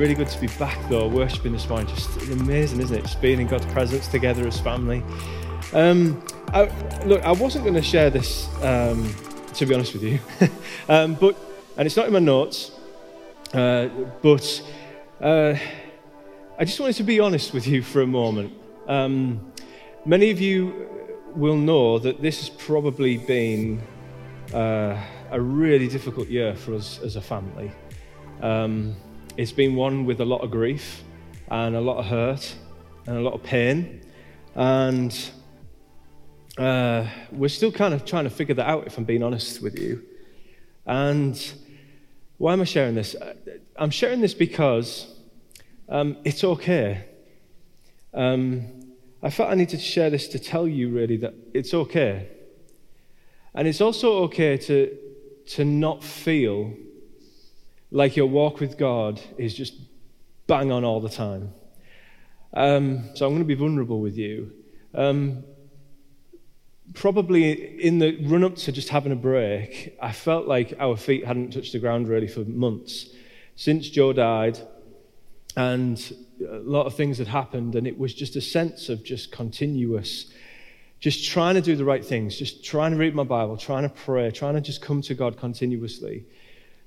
really good to be back though, worshipping this morning. Just amazing, isn't it? Just being in God's presence together as family. Um, I, look, I wasn't going to share this, um, to be honest with you, um, but and it's not in my notes, uh, but uh, I just wanted to be honest with you for a moment. Um, many of you will know that this has probably been uh, a really difficult year for us as a family. Um, it's been one with a lot of grief and a lot of hurt and a lot of pain. And uh, we're still kind of trying to figure that out, if I'm being honest with you. And why am I sharing this? I'm sharing this because um, it's okay. Um, I felt I needed to share this to tell you really that it's okay. And it's also okay to, to not feel like your walk with God is just bang on all the time. Um, so I'm going to be vulnerable with you. Um, probably in the run up to just having a break, I felt like our feet hadn't touched the ground really for months. Since Joe died, and a lot of things had happened, and it was just a sense of just continuous, just trying to do the right things, just trying to read my Bible, trying to pray, trying to just come to God continuously.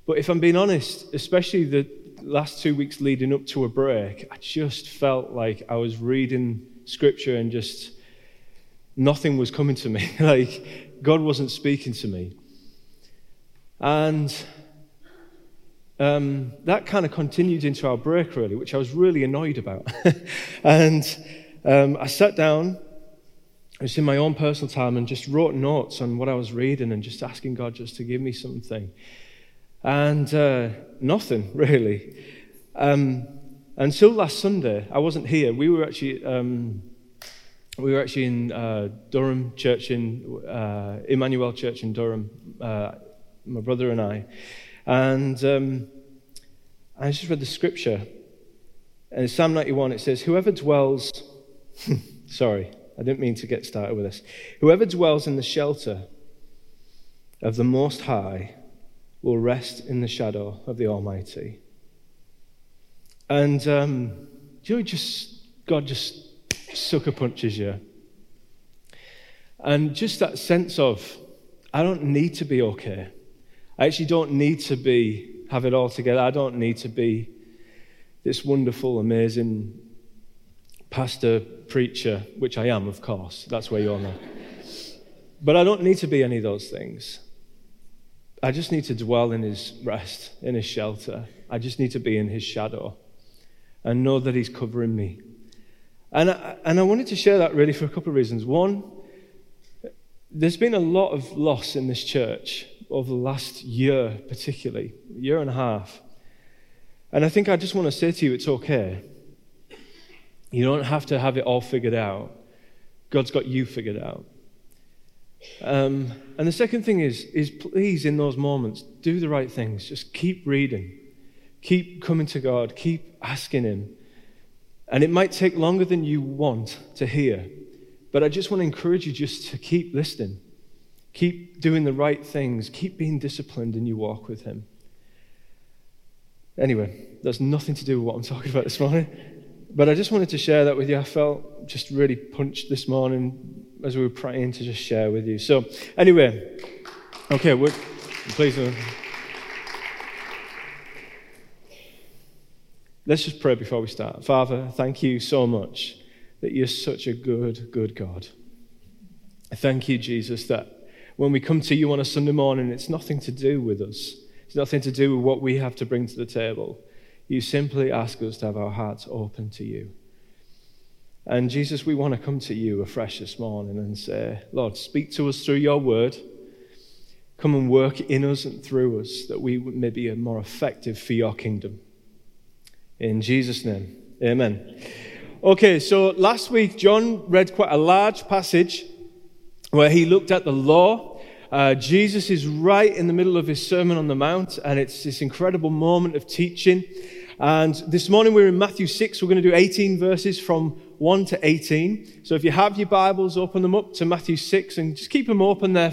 But if I'm being honest, especially the last two weeks leading up to a break, I just felt like I was reading scripture and just nothing was coming to me. like God wasn't speaking to me. And um, that kind of continued into our break, really, which I was really annoyed about. and um, I sat down, I was in my own personal time, and just wrote notes on what I was reading and just asking God just to give me something. And uh, nothing, really. Um, until last Sunday, I wasn't here. We were actually. Um, we were actually in uh, Durham Church in uh, Emmanuel Church in Durham, uh, my brother and I, and um, I just read the scripture. And in Psalm 91, it says, Whoever dwells, sorry, I didn't mean to get started with this. Whoever dwells in the shelter of the Most High will rest in the shadow of the Almighty. And um, you know, just, God just sucker punches you. And just that sense of, I don't need to be okay. I actually don't need to be, have it all together. I don't need to be this wonderful, amazing pastor, preacher, which I am, of course. That's where you're now. But I don't need to be any of those things. I just need to dwell in his rest, in his shelter. I just need to be in his shadow and know that he's covering me. And I, and I wanted to share that really for a couple of reasons. One, there's been a lot of loss in this church over the last year, particularly, year and a half. And I think I just want to say to you, it's okay. You don't have to have it all figured out. God's got you figured out. Um, and the second thing is, is please, in those moments, do the right things. Just keep reading. Keep coming to God. Keep asking Him. And it might take longer than you want to hear, but I just want to encourage you just to keep listening. Keep doing the right things. Keep being disciplined in your walk with Him. Anyway, that's nothing to do with what I'm talking about this morning. But I just wanted to share that with you. I felt just really punched this morning as we were praying to just share with you. So, anyway, okay, please. Uh, Let's just pray before we start. Father, thank you so much that you're such a good, good God. Thank you, Jesus, that when we come to you on a Sunday morning, it's nothing to do with us, it's nothing to do with what we have to bring to the table. You simply ask us to have our hearts open to you. And Jesus, we want to come to you afresh this morning and say, Lord, speak to us through your word. Come and work in us and through us that we may be more effective for your kingdom. In Jesus' name, amen. Okay, so last week, John read quite a large passage where he looked at the law. Uh, Jesus is right in the middle of his Sermon on the Mount, and it's this incredible moment of teaching. And this morning we're in Matthew 6. We're going to do 18 verses from 1 to 18. So if you have your Bibles, open them up to Matthew 6 and just keep them open there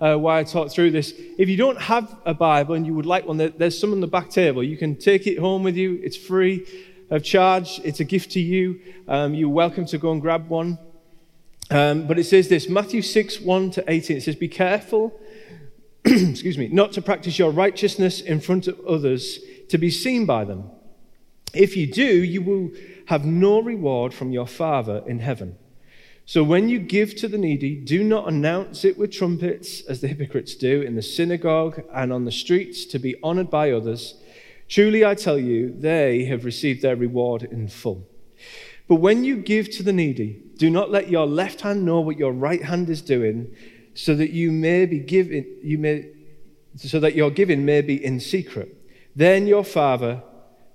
uh, why I talk through this. If you don't have a Bible and you would like one, there's some on the back table. You can take it home with you. It's free of charge. It's a gift to you. Um, you're welcome to go and grab one. Um, but it says this Matthew 6 1 to 18. It says, Be careful, excuse me, not to practice your righteousness in front of others to be seen by them. If you do, you will have no reward from your Father in heaven. So when you give to the needy, do not announce it with trumpets, as the hypocrites do in the synagogue and on the streets to be honored by others. Truly I tell you, they have received their reward in full. But when you give to the needy, do not let your left hand know what your right hand is doing, so that you may be giving, you may, so that your giving may be in secret. Then your Father,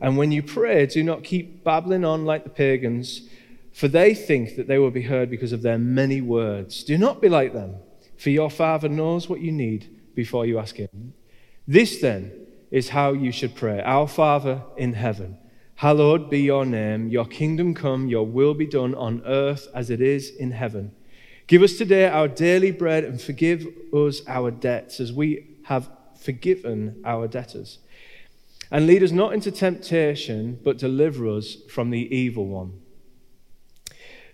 And when you pray, do not keep babbling on like the pagans for they think that they will be heard because of their many words. Do not be like them, for your Father knows what you need before you ask Him. This then is how you should pray Our Father in heaven, hallowed be your name, your kingdom come, your will be done on earth as it is in heaven. Give us today our daily bread and forgive us our debts as we have forgiven our debtors. And lead us not into temptation, but deliver us from the evil one.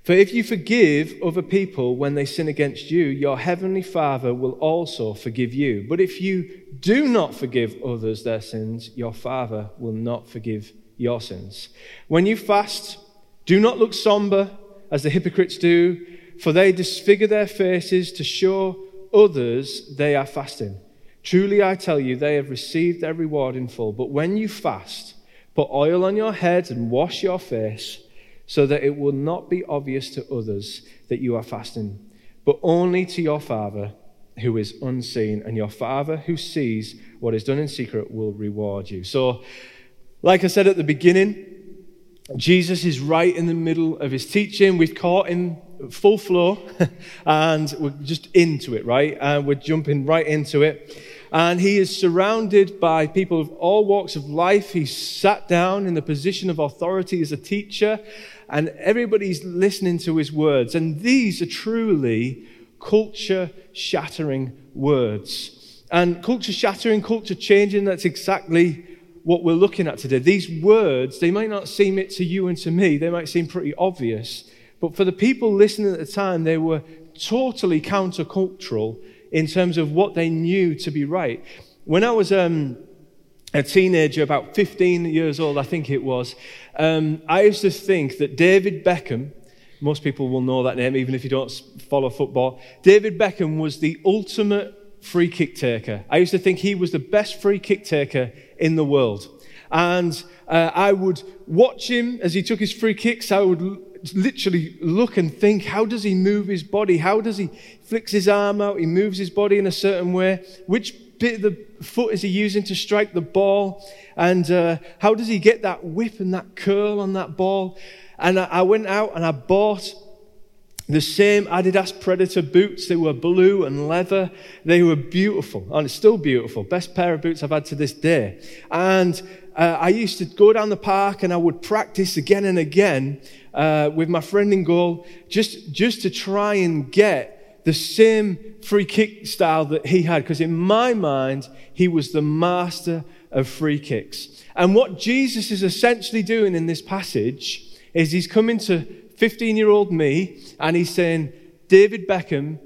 For if you forgive other people when they sin against you, your heavenly Father will also forgive you. But if you do not forgive others their sins, your Father will not forgive your sins. When you fast, do not look somber as the hypocrites do, for they disfigure their faces to show others they are fasting. Truly, I tell you, they have received their reward in full. But when you fast, put oil on your head and wash your face so that it will not be obvious to others that you are fasting, but only to your Father who is unseen, and your Father who sees what is done in secret will reward you. So, like I said at the beginning, Jesus is right in the middle of his teaching. We've caught in full flow, and we're just into it, right? And we're jumping right into it. And he is surrounded by people of all walks of life. He's sat down in the position of authority as a teacher, and everybody's listening to his words. And these are truly culture shattering words. And culture shattering, culture changing, that's exactly what we're looking at today. These words, they might not seem it to you and to me, they might seem pretty obvious. But for the people listening at the time, they were totally countercultural in terms of what they knew to be right. When I was um, a teenager, about 15 years old, I think it was, um, I used to think that David Beckham, most people will know that name even if you don't follow football, David Beckham was the ultimate free kick taker. I used to think he was the best free kick taker in the world. And uh, I would watch him as he took his free kicks. I would literally look and think, how does he move his body? How does he flicks his arm out? He moves his body in a certain way. Which bit of the foot is he using to strike the ball? And uh, how does he get that whip and that curl on that ball? And I, I went out and I bought the same Adidas Predator boots. They were blue and leather. They were beautiful, and it's still beautiful. Best pair of boots I've had to this day. And uh, I used to go down the park and I would practice again and again uh, with my friend in goal, just just to try and get the same free kick style that he had. Because in my mind, he was the master of free kicks. And what Jesus is essentially doing in this passage is he's coming to 15 year old me and he's saying, David Beckham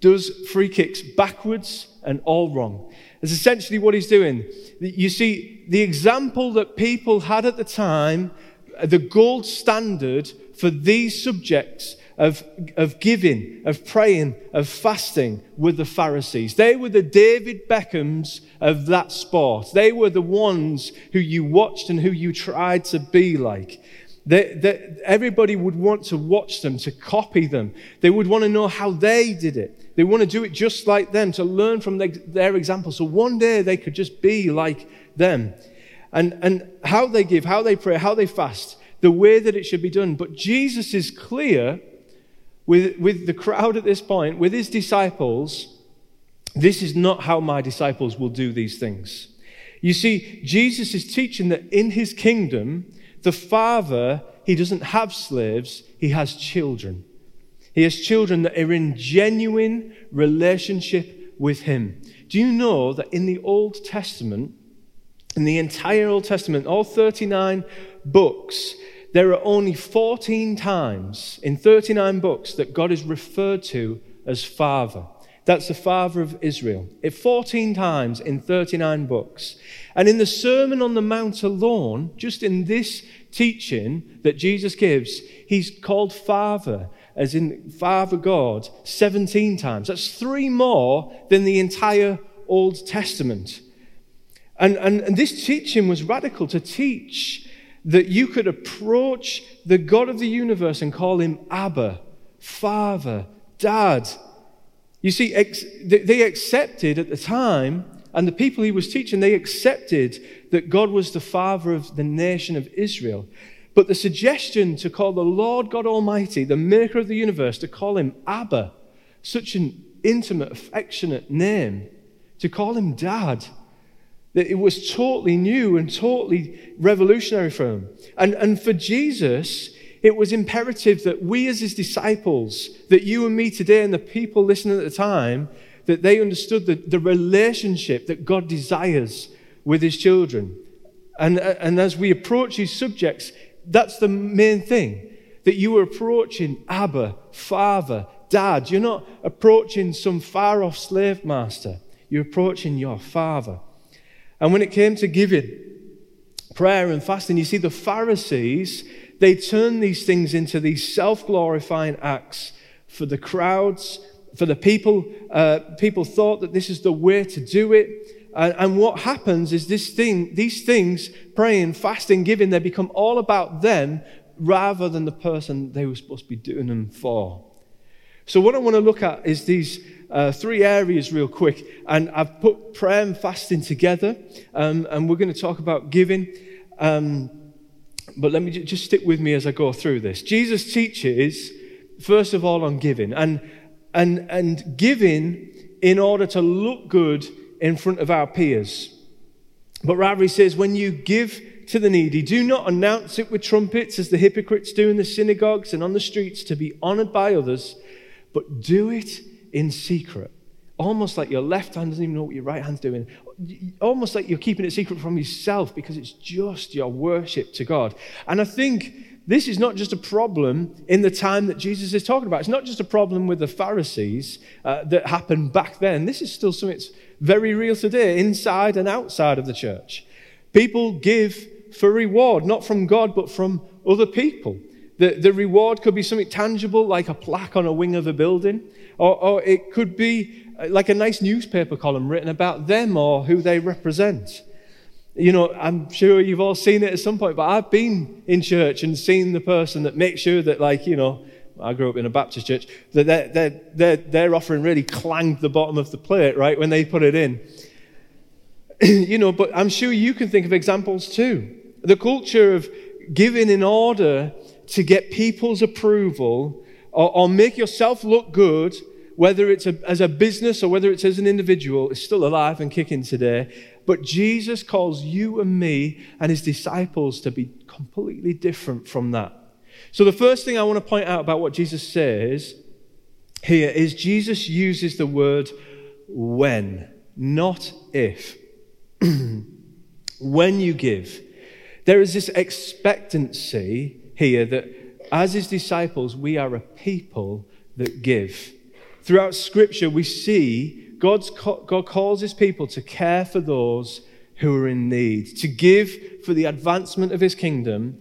does free kicks backwards and all wrong. That's essentially what he's doing. You see, the example that people had at the time, the gold standard for these subjects of, of giving, of praying, of fasting were the Pharisees. They were the David Beckhams of that sport. They were the ones who you watched and who you tried to be like. Everybody would want to watch them, to copy them. They would want to know how they did it. They want to do it just like them, to learn from their example. So one day they could just be like them. And, and how they give, how they pray, how they fast, the way that it should be done. But Jesus is clear with, with the crowd at this point, with his disciples, this is not how my disciples will do these things. You see, Jesus is teaching that in his kingdom, the Father, he doesn't have slaves, he has children. He has children that are in genuine relationship with him. Do you know that in the Old Testament, in the entire Old Testament, all 39 books, there are only 14 times in 39 books that God is referred to as Father. That's the father of Israel. It 14 times in 39 books. And in the Sermon on the Mount alone, just in this teaching that Jesus gives, he's called Father, as in Father God, 17 times. That's three more than the entire Old Testament. And, and, and this teaching was radical to teach that you could approach the God of the universe and call him Abba, Father, Dad. You see, ex- they accepted at the time, and the people he was teaching, they accepted that God was the Father of the nation of Israel. But the suggestion to call the Lord God Almighty, the maker of the universe, to call him Abba, such an intimate, affectionate name, to call him Dad, that it was totally new and totally revolutionary for him. And, and for Jesus, it was imperative that we as his disciples, that you and me today and the people listening at the time, that they understood the, the relationship that God desires with his children. And, and as we approach these subjects, that's the main thing. That you are approaching Abba, Father, Dad. You're not approaching some far off slave master. You're approaching your Father. And when it came to giving, prayer and fasting, you see, the Pharisees, they turned these things into these self glorifying acts for the crowds, for the people. Uh, people thought that this is the way to do it. And, and what happens is this thing, these things, praying, fasting, giving, they become all about them rather than the person they were supposed to be doing them for. So, what I want to look at is these uh, three areas real quick. And I've put prayer and fasting together. Um, and we're going to talk about giving. Um, but let me j- just stick with me as I go through this. Jesus teaches, first of all, on giving. And, and, and giving in order to look good in front of our peers. But rather, he says, when you give to the needy, do not announce it with trumpets as the hypocrites do in the synagogues and on the streets to be honored by others, but do it in secret. Almost like your left hand doesn't even know what your right hand's doing. Almost like you're keeping it secret from yourself because it's just your worship to God. And I think this is not just a problem in the time that Jesus is talking about. It's not just a problem with the Pharisees uh, that happened back then. This is still something that's very real today, inside and outside of the church. People give for reward, not from God, but from other people. The, the reward could be something tangible, like a plaque on a wing of a building. Or, or it could be uh, like a nice newspaper column written about them or who they represent. You know, I'm sure you've all seen it at some point, but I've been in church and seen the person that makes sure that, like, you know, I grew up in a Baptist church, that their, their, their, their offering really clanged the bottom of the plate, right, when they put it in. you know, but I'm sure you can think of examples too. The culture of giving in order to get people's approval or, or make yourself look good whether it's a, as a business or whether it's as an individual, is still alive and kicking today. But Jesus calls you and me and his disciples to be completely different from that. So, the first thing I want to point out about what Jesus says here is Jesus uses the word when, not if. when you give, there is this expectancy here that as his disciples, we are a people that give. Throughout Scripture, we see God's, God calls his people to care for those who are in need, to give for the advancement of his kingdom.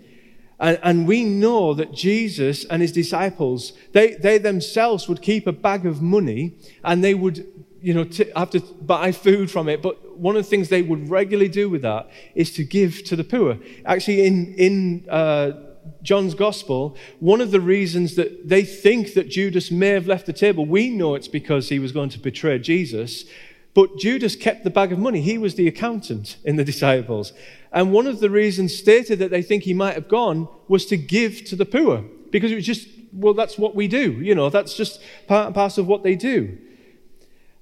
And, and we know that Jesus and his disciples, they, they themselves would keep a bag of money and they would you know, to have to buy food from it. But one of the things they would regularly do with that is to give to the poor. Actually, in, in uh, John's gospel, one of the reasons that they think that Judas may have left the table, we know it's because he was going to betray Jesus. But Judas kept the bag of money. He was the accountant in the disciples. And one of the reasons stated that they think he might have gone was to give to the poor. Because it was just, well, that's what we do. You know, that's just part and parcel of what they do.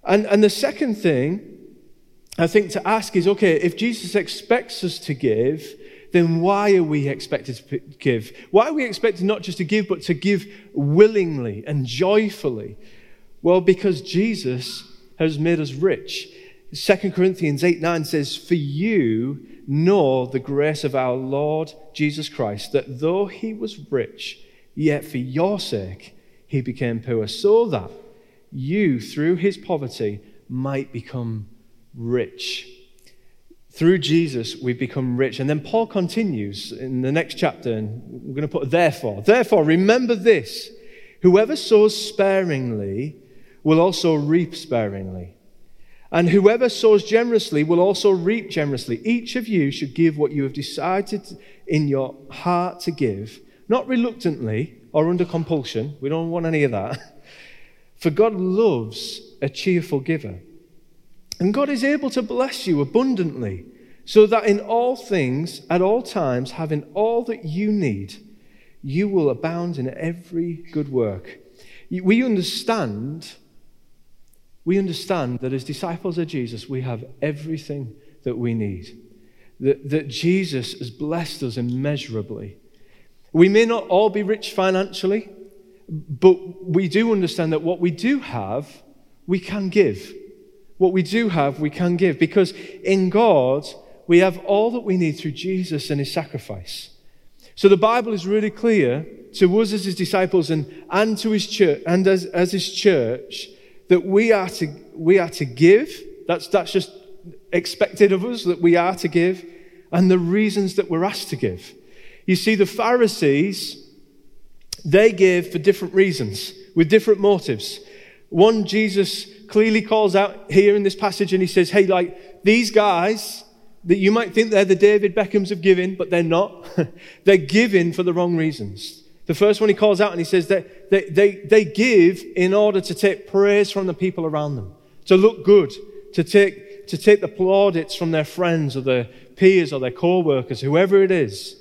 And, and the second thing I think to ask is okay, if Jesus expects us to give, then why are we expected to give? Why are we expected not just to give, but to give willingly and joyfully? Well, because Jesus has made us rich. 2 Corinthians 8 9 says, For you know the grace of our Lord Jesus Christ, that though he was rich, yet for your sake he became poor, so that you, through his poverty, might become rich. Through Jesus, we've become rich. And then Paul continues in the next chapter, and we're going to put therefore. Therefore, remember this whoever sows sparingly will also reap sparingly. And whoever sows generously will also reap generously. Each of you should give what you have decided in your heart to give, not reluctantly or under compulsion. We don't want any of that. For God loves a cheerful giver. And God is able to bless you abundantly, so that in all things, at all times, having all that you need, you will abound in every good work. We understand, we understand that as disciples of Jesus, we have everything that we need. That, that Jesus has blessed us immeasurably. We may not all be rich financially, but we do understand that what we do have, we can give what we do have, we can give. Because in God, we have all that we need through Jesus and his sacrifice. So the Bible is really clear to us as his disciples and, and to his church and as, as his church that we are to, we are to give. That's, that's just expected of us that we are to give and the reasons that we're asked to give. You see, the Pharisees, they give for different reasons, with different motives. One, Jesus clearly calls out here in this passage and he says, hey, like these guys that you might think they're the David Beckhams of giving, but they're not. they're giving for the wrong reasons. The first one he calls out and he says that they, they, they give in order to take praise from the people around them, to look good, to take, to take the plaudits from their friends or their peers or their co workers, whoever it is.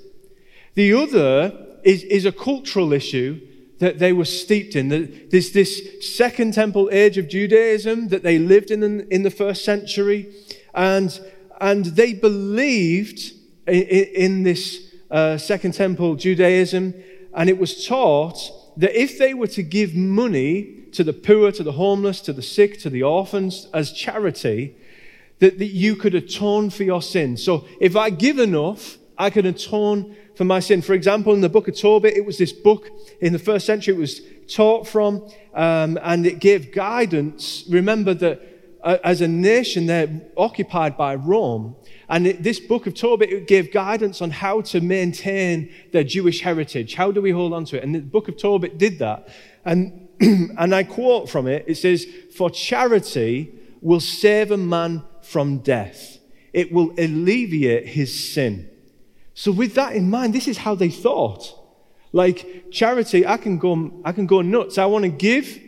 The other is, is a cultural issue that they were steeped in. There's this second temple age of Judaism that they lived in in the first century. And, and they believed in, in this uh, second temple Judaism. And it was taught that if they were to give money to the poor, to the homeless, to the sick, to the orphans as charity, that, that you could atone for your sins. So if I give enough, I can atone for my sin. For example, in the book of Tobit, it was this book in the first century it was taught from, um, and it gave guidance. Remember that uh, as a nation, they're occupied by Rome. And it, this book of Tobit it gave guidance on how to maintain their Jewish heritage. How do we hold on to it? And the book of Tobit did that. And, and I quote from it it says, For charity will save a man from death, it will alleviate his sin. So, with that in mind, this is how they thought. Like charity, I can go, I can go nuts. I want to give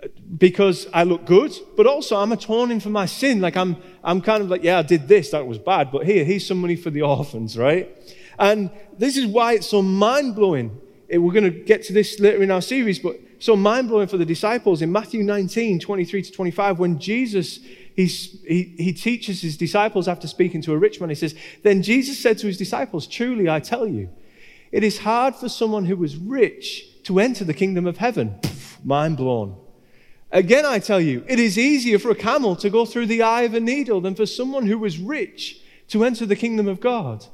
uh, because I look good, but also I'm atoning for my sin. Like I'm, I'm kind of like, yeah, I did this, that was bad, but here, here's some money for the orphans, right? And this is why it's so mind blowing. Eh, we're going to get to this later in our series, but so mind blowing for the disciples in Matthew 19, 23 to 25, when Jesus He's, he, he teaches his disciples after speaking to a rich man. He says, Then Jesus said to his disciples, Truly I tell you, it is hard for someone who is rich to enter the kingdom of heaven. mind blown. Again, I tell you, it is easier for a camel to go through the eye of a needle than for someone who is rich to enter the kingdom of God.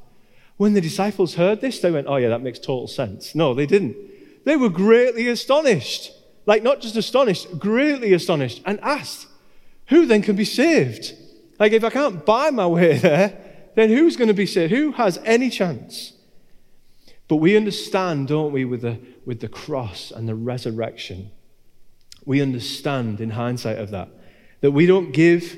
When the disciples heard this, they went, Oh, yeah, that makes total sense. No, they didn't. They were greatly astonished. Like, not just astonished, greatly astonished, and asked, who then can be saved? Like, if I can't buy my way there, then who's going to be saved? Who has any chance? But we understand, don't we, with the, with the cross and the resurrection, we understand in hindsight of that, that we don't give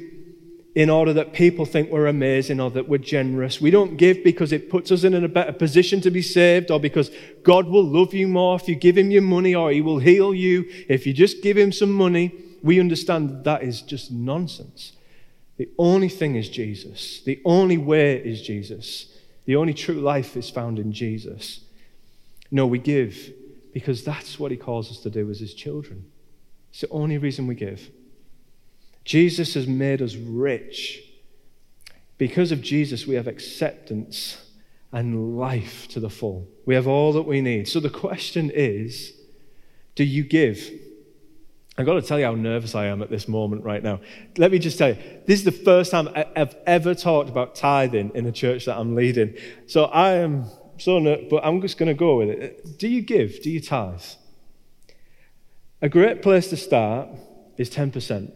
in order that people think we're amazing or that we're generous. We don't give because it puts us in a better position to be saved or because God will love you more if you give him your money or he will heal you if you just give him some money. We understand that, that is just nonsense. The only thing is Jesus. The only way is Jesus. The only true life is found in Jesus. No, we give because that's what he calls us to do as his children. It's the only reason we give. Jesus has made us rich. Because of Jesus, we have acceptance and life to the full. We have all that we need. So the question is do you give? I've got to tell you how nervous I am at this moment right now. Let me just tell you, this is the first time I've ever talked about tithing in a church that I'm leading. So I am so nervous, but I'm just going to go with it. Do you give? Do you tithe? A great place to start is 10%.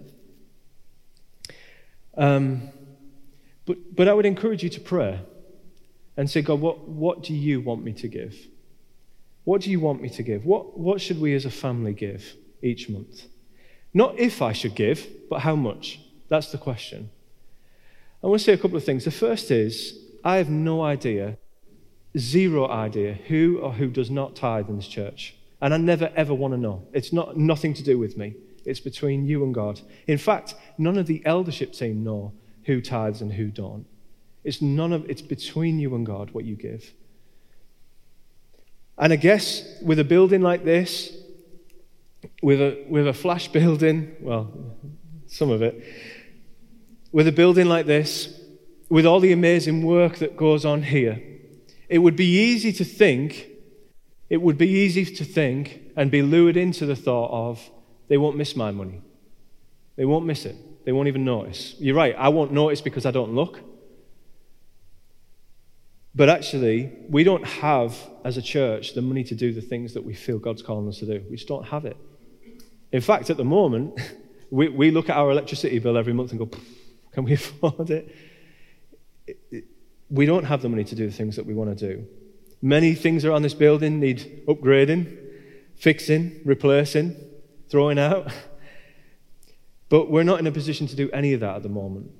Um, but, but I would encourage you to pray and say, God, what, what do you want me to give? What do you want me to give? What, what should we as a family give each month? Not if I should give, but how much? That's the question. I want to say a couple of things. The first is, I have no idea, zero idea, who or who does not tithe in this church. And I never ever want to know. It's not nothing to do with me. It's between you and God. In fact, none of the eldership team know who tithes and who don't. It's none of it's between you and God what you give. And I guess with a building like this, with a with a flash building, well, some of it, with a building like this, with all the amazing work that goes on here, it would be easy to think, it would be easy to think and be lured into the thought of, they won't miss my money. They won't miss it. They won't even notice. You're right, I won't notice because I don't look. But actually, we don't have, as a church, the money to do the things that we feel God's calling us to do. We just don't have it. In fact, at the moment, we, we look at our electricity bill every month and go, can we afford it? it, we don't have the money to do the things that we want to do. Many things around this building need upgrading, fixing, replacing throwing out. But we're not in a position to do any of that at the moment.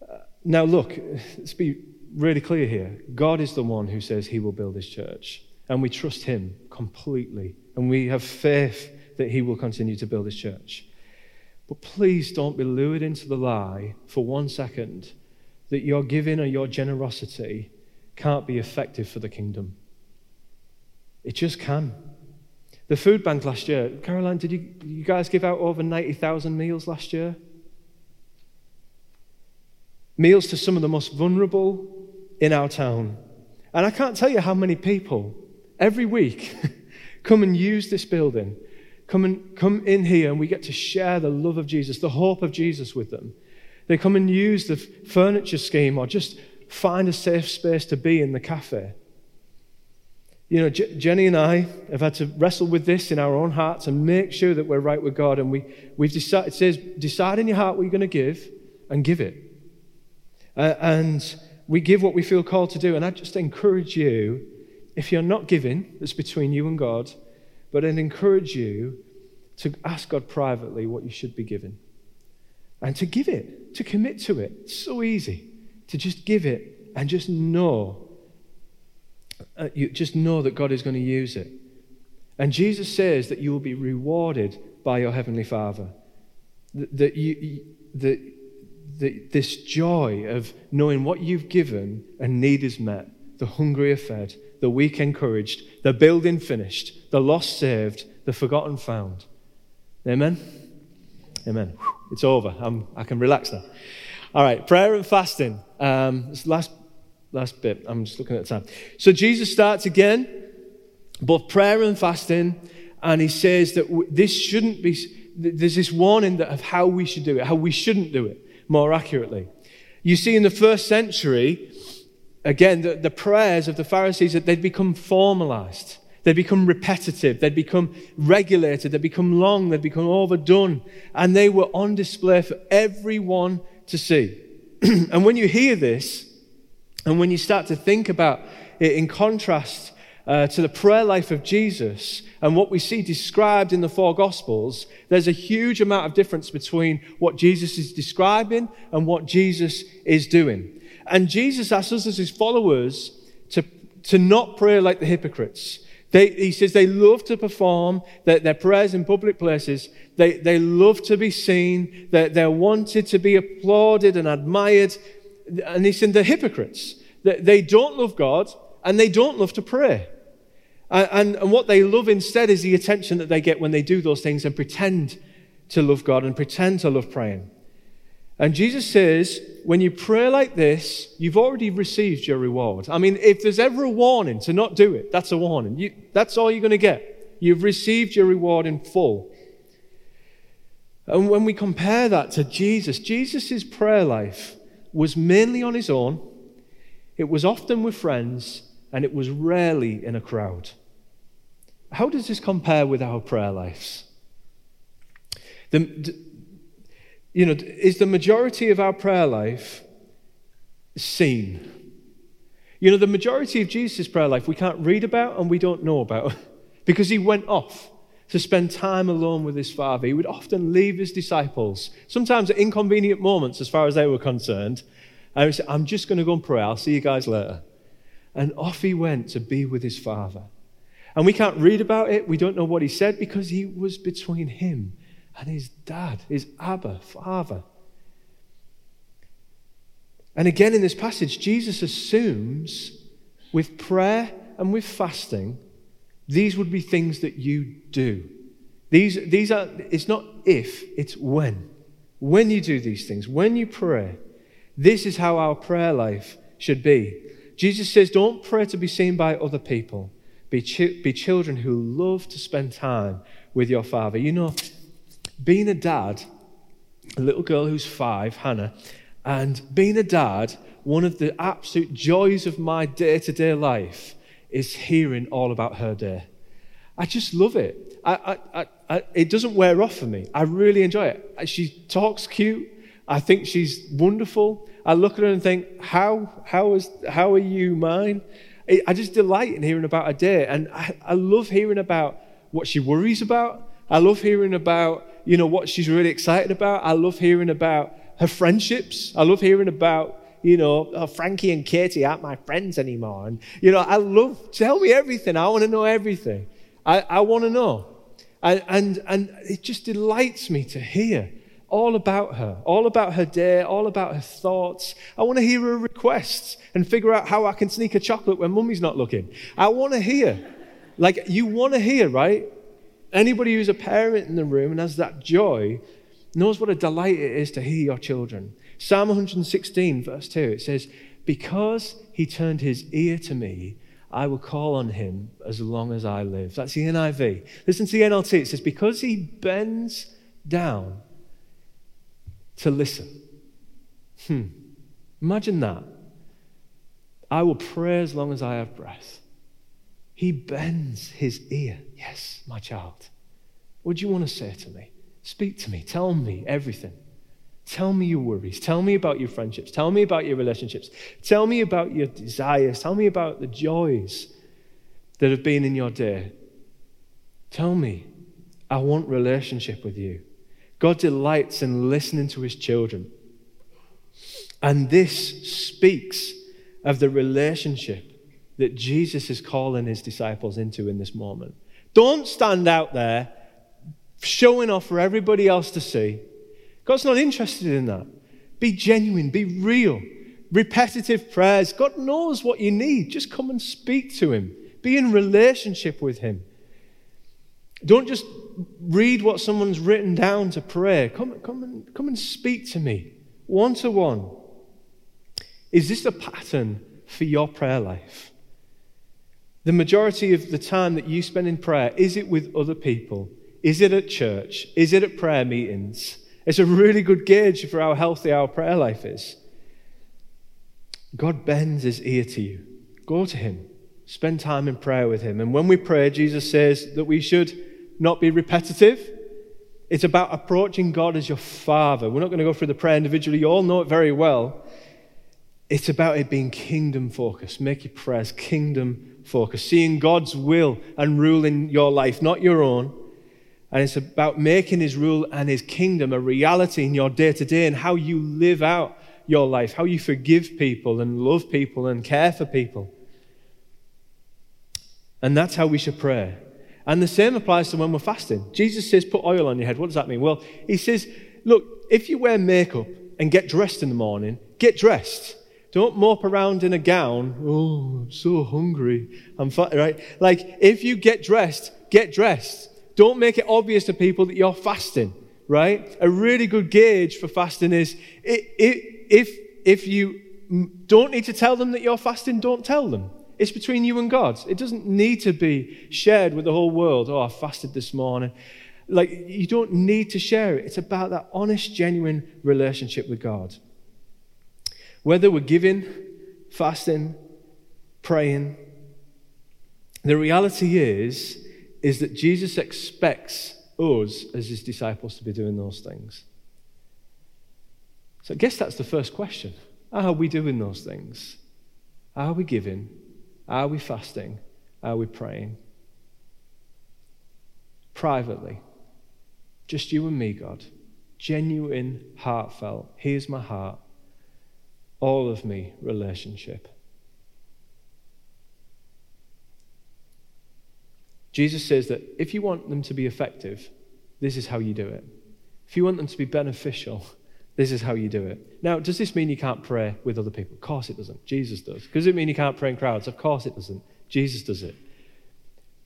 Uh, now, look, let's be really clear here. God is the one who says he will build his church, and we trust him completely, and we have faith that he will continue to build his church. But please don't be lured into the lie for one second that your giving or your generosity can't be effective for the kingdom. It just can. The food bank last year, Caroline, did you, you guys give out over 90,000 meals last year? Meals to some of the most vulnerable in our town. And I can't tell you how many people every week come and use this building, come, and, come in here, and we get to share the love of Jesus, the hope of Jesus with them. They come and use the furniture scheme or just find a safe space to be in the cafe. You know, J- Jenny and I have had to wrestle with this in our own hearts and make sure that we're right with God. And we, we've decided, it says, decide in your heart what you're going to give and give it. Uh, and we give what we feel called to do. And I just encourage you, if you're not giving, that's between you and God, but I'd encourage you to ask God privately what you should be given And to give it, to commit to it. It's so easy to just give it and just know uh, you just know that God is going to use it. And Jesus says that you will be rewarded by your Heavenly Father. That, you, that, that this joy of knowing what you've given and need is met, the hungry are fed, the weak encouraged, the building finished, the lost saved, the forgotten found. Amen? Amen. It's over. I'm, i can relax now. All right, prayer and fasting. Um, last last bit. I'm just looking at the time. So Jesus starts again, both prayer and fasting, and he says that this shouldn't be, there's this warning that of how we should do it, how we shouldn't do it more accurately. You see, in the first century, again, the, the prayers of the Pharisees, that they'd become formalized. They'd become repetitive. They'd become regulated. They'd become long. They'd become overdone. And they were on display for everyone to see. and when you hear this, and when you start to think about it in contrast uh, to the prayer life of Jesus and what we see described in the four Gospels, there's a huge amount of difference between what Jesus is describing and what Jesus is doing. And Jesus asks us as his followers to, to not pray like the hypocrites. They, he says they love to perform their, their prayers in public places. They, they love to be seen. They're, they're wanted to be applauded and admired. And he said they're hypocrites. They, they don't love God and they don't love to pray. And, and what they love instead is the attention that they get when they do those things and pretend to love God and pretend to love praying. And Jesus says, when you pray like this, you've already received your reward. I mean, if there's ever a warning to not do it, that's a warning. You, that's all you're going to get. You've received your reward in full. And when we compare that to Jesus, Jesus' prayer life was mainly on his own, it was often with friends, and it was rarely in a crowd. How does this compare with our prayer lives? The, you know, is the majority of our prayer life seen? You know, the majority of Jesus' prayer life we can't read about and we don't know about because he went off to spend time alone with his Father. He would often leave his disciples, sometimes at inconvenient moments as far as they were concerned. And he say, I'm just going to go and pray. I'll see you guys later. And off he went to be with his Father. And we can't read about it. We don't know what he said because he was between him and his dad, his Abba, Father. And again in this passage, Jesus assumes with prayer and with fasting, these would be things that you do. These, these are, it's not if, it's when. When you do these things, when you pray, this is how our prayer life should be. Jesus says, don't pray to be seen by other people. Be, ch- be children who love to spend time with your father. You know, being a dad, a little girl who's five, Hannah, and being a dad, one of the absolute joys of my day to day life is hearing all about her day. I just love it. I, I, I, it doesn't wear off for me. I really enjoy it. She talks cute. I think she's wonderful. I look at her and think, how, how, is, how are you mine? I just delight in hearing about her day. And I, I love hearing about what she worries about. I love hearing about, you know, what she's really excited about. I love hearing about her friendships. I love hearing about, you know, oh, Frankie and Katie aren't my friends anymore. And, you know, I love, tell me everything. I want to know everything. I, I want to know. And, and, and it just delights me to hear all about her, all about her day, all about her thoughts. I want to hear her requests and figure out how I can sneak a chocolate when mummy's not looking. I want to hear. Like, you want to hear, right? Anybody who's a parent in the room and has that joy knows what a delight it is to hear your children. Psalm 116, verse 2, it says, Because he turned his ear to me, I will call on him as long as I live. That's the NIV. Listen to the NLT. It says, Because he bends down to listen. Hmm. Imagine that. I will pray as long as I have breath. He bends his ear. Yes, my child. What do you want to say to me? Speak to me. Tell me everything. Tell me your worries. Tell me about your friendships. Tell me about your relationships. Tell me about your desires. Tell me about the joys that have been in your day. Tell me. I want relationship with you. God delights in listening to his children. And this speaks of the relationship that Jesus is calling his disciples into in this moment. Don't stand out there showing off for everybody else to see. God's not interested in that. Be genuine, be real. Repetitive prayers. God knows what you need. Just come and speak to Him. Be in relationship with Him. Don't just read what someone's written down to pray. Come, come, and, come and speak to me one to one. Is this a pattern for your prayer life? The majority of the time that you spend in prayer, is it with other people? Is it at church? Is it at prayer meetings? It's a really good gauge for how healthy our prayer life is. God bends his ear to you. Go to him. Spend time in prayer with him. And when we pray, Jesus says that we should not be repetitive. It's about approaching God as your Father. We're not going to go through the prayer individually. You all know it very well. it's about it being kingdom focused. Make your prayers kingdom focused, seeing God's will and rule in your life, not your own. And it's about making his rule and his kingdom a reality in your day to day and how you live out your life, how you forgive people and love people and care for people. And that's how we should pray. And the same applies to when we're fasting. Jesus says, put oil on your head. What does that mean? Well, he says, look, if you wear makeup and get dressed in the morning, get dressed. Don't mope around in a gown. Oh, I'm so hungry. I'm fat, right? Like, if you get dressed, get dressed. Don't make it obvious to people that you're fasting, right? A really good gauge for fasting is if, if you don't need to tell them that you're fasting, don't tell them. It's between you and God. It doesn't need to be shared with the whole world. Oh, I fasted this morning. Like, you don't need to share it. It's about that honest, genuine relationship with God. Whether we're giving, fasting, praying, the reality is, is that Jesus expects us as his disciples to be doing those things. So I guess that's the first question. Are we doing those things? Are we giving? Are we fasting? Are we praying? Privately, just you and me, God. Genuine, heartfelt, here's my heart, all of me relationship. Jesus says that if you want them to be effective, this is how you do it. If you want them to be beneficial, this is how you do it. Now, does this mean you can't pray with other people? Of course it doesn't. Jesus does. Does it mean you can't pray in crowds? Of course it doesn't. Jesus does it.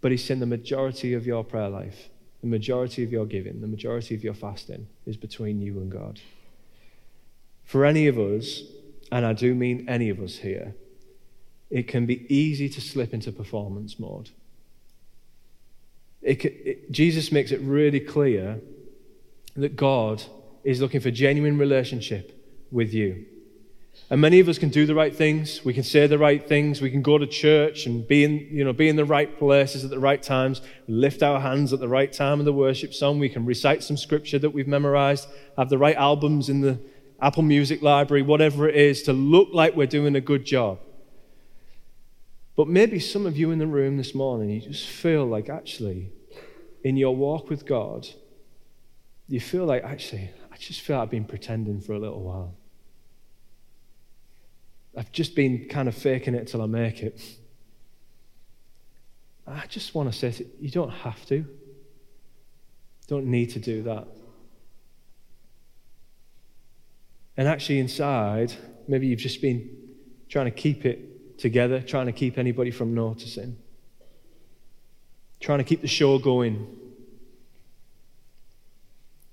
But he's saying the majority of your prayer life, the majority of your giving, the majority of your fasting is between you and God. For any of us, and I do mean any of us here, it can be easy to slip into performance mode. It, it, Jesus makes it really clear that God is looking for genuine relationship with you. And many of us can do the right things. We can say the right things. We can go to church and be in, you know, be in the right places at the right times. lift our hands at the right time of the worship song. We can recite some scripture that we've memorized. Have the right albums in the Apple Music library, whatever it is, to look like we're doing a good job. But maybe some of you in the room this morning, you just feel like actually, in your walk with God, you feel like actually, I just feel like I've been pretending for a little while. I've just been kind of faking it till I make it. I just want to say you, don't have to. Don't need to do that. And actually, inside, maybe you've just been trying to keep it together, trying to keep anybody from noticing, trying to keep the show going.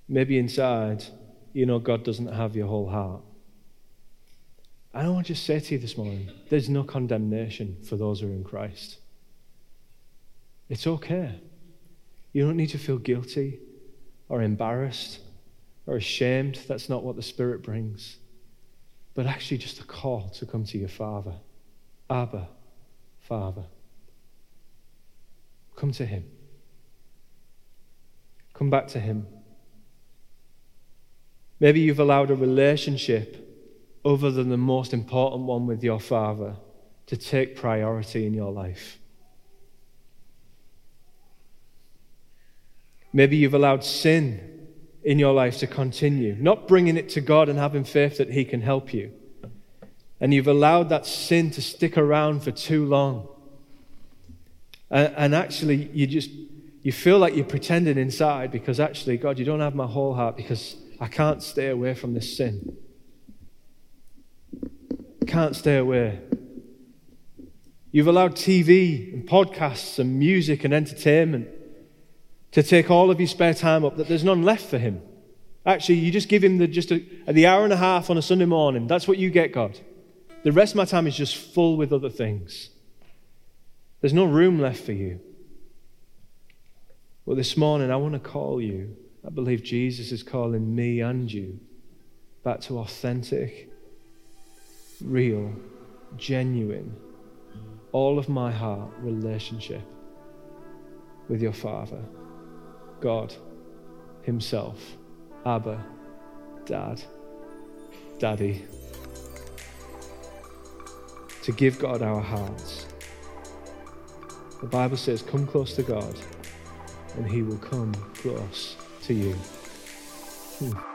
Maybe inside, you know God doesn't have your whole heart. I don't want to just say to you this morning there's no condemnation for those who are in Christ. It's okay. You don't need to feel guilty or embarrassed or ashamed. That's not what the Spirit brings. But actually, just a call to come to your Father. Abba, Father. Come to Him. Come back to Him. Maybe you've allowed a relationship other than the most important one with your Father to take priority in your life. Maybe you've allowed sin in your life to continue, not bringing it to God and having faith that He can help you. And you've allowed that sin to stick around for too long. And, and actually, you just you feel like you're pretending inside because actually, God, you don't have my whole heart because I can't stay away from this sin. Can't stay away. You've allowed TV and podcasts and music and entertainment to take all of your spare time up that there's none left for him. Actually, you just give him the, just a, the hour and a half on a Sunday morning. That's what you get, God. The rest of my time is just full with other things. There's no room left for you. Well, this morning, I want to call you I believe Jesus is calling me and you back to authentic, real, genuine, all of my heart relationship with your Father, God Himself, Abba, Dad, Daddy. to give God our hearts. The Bible says, Come close to God, and He will come close to you. Hmm.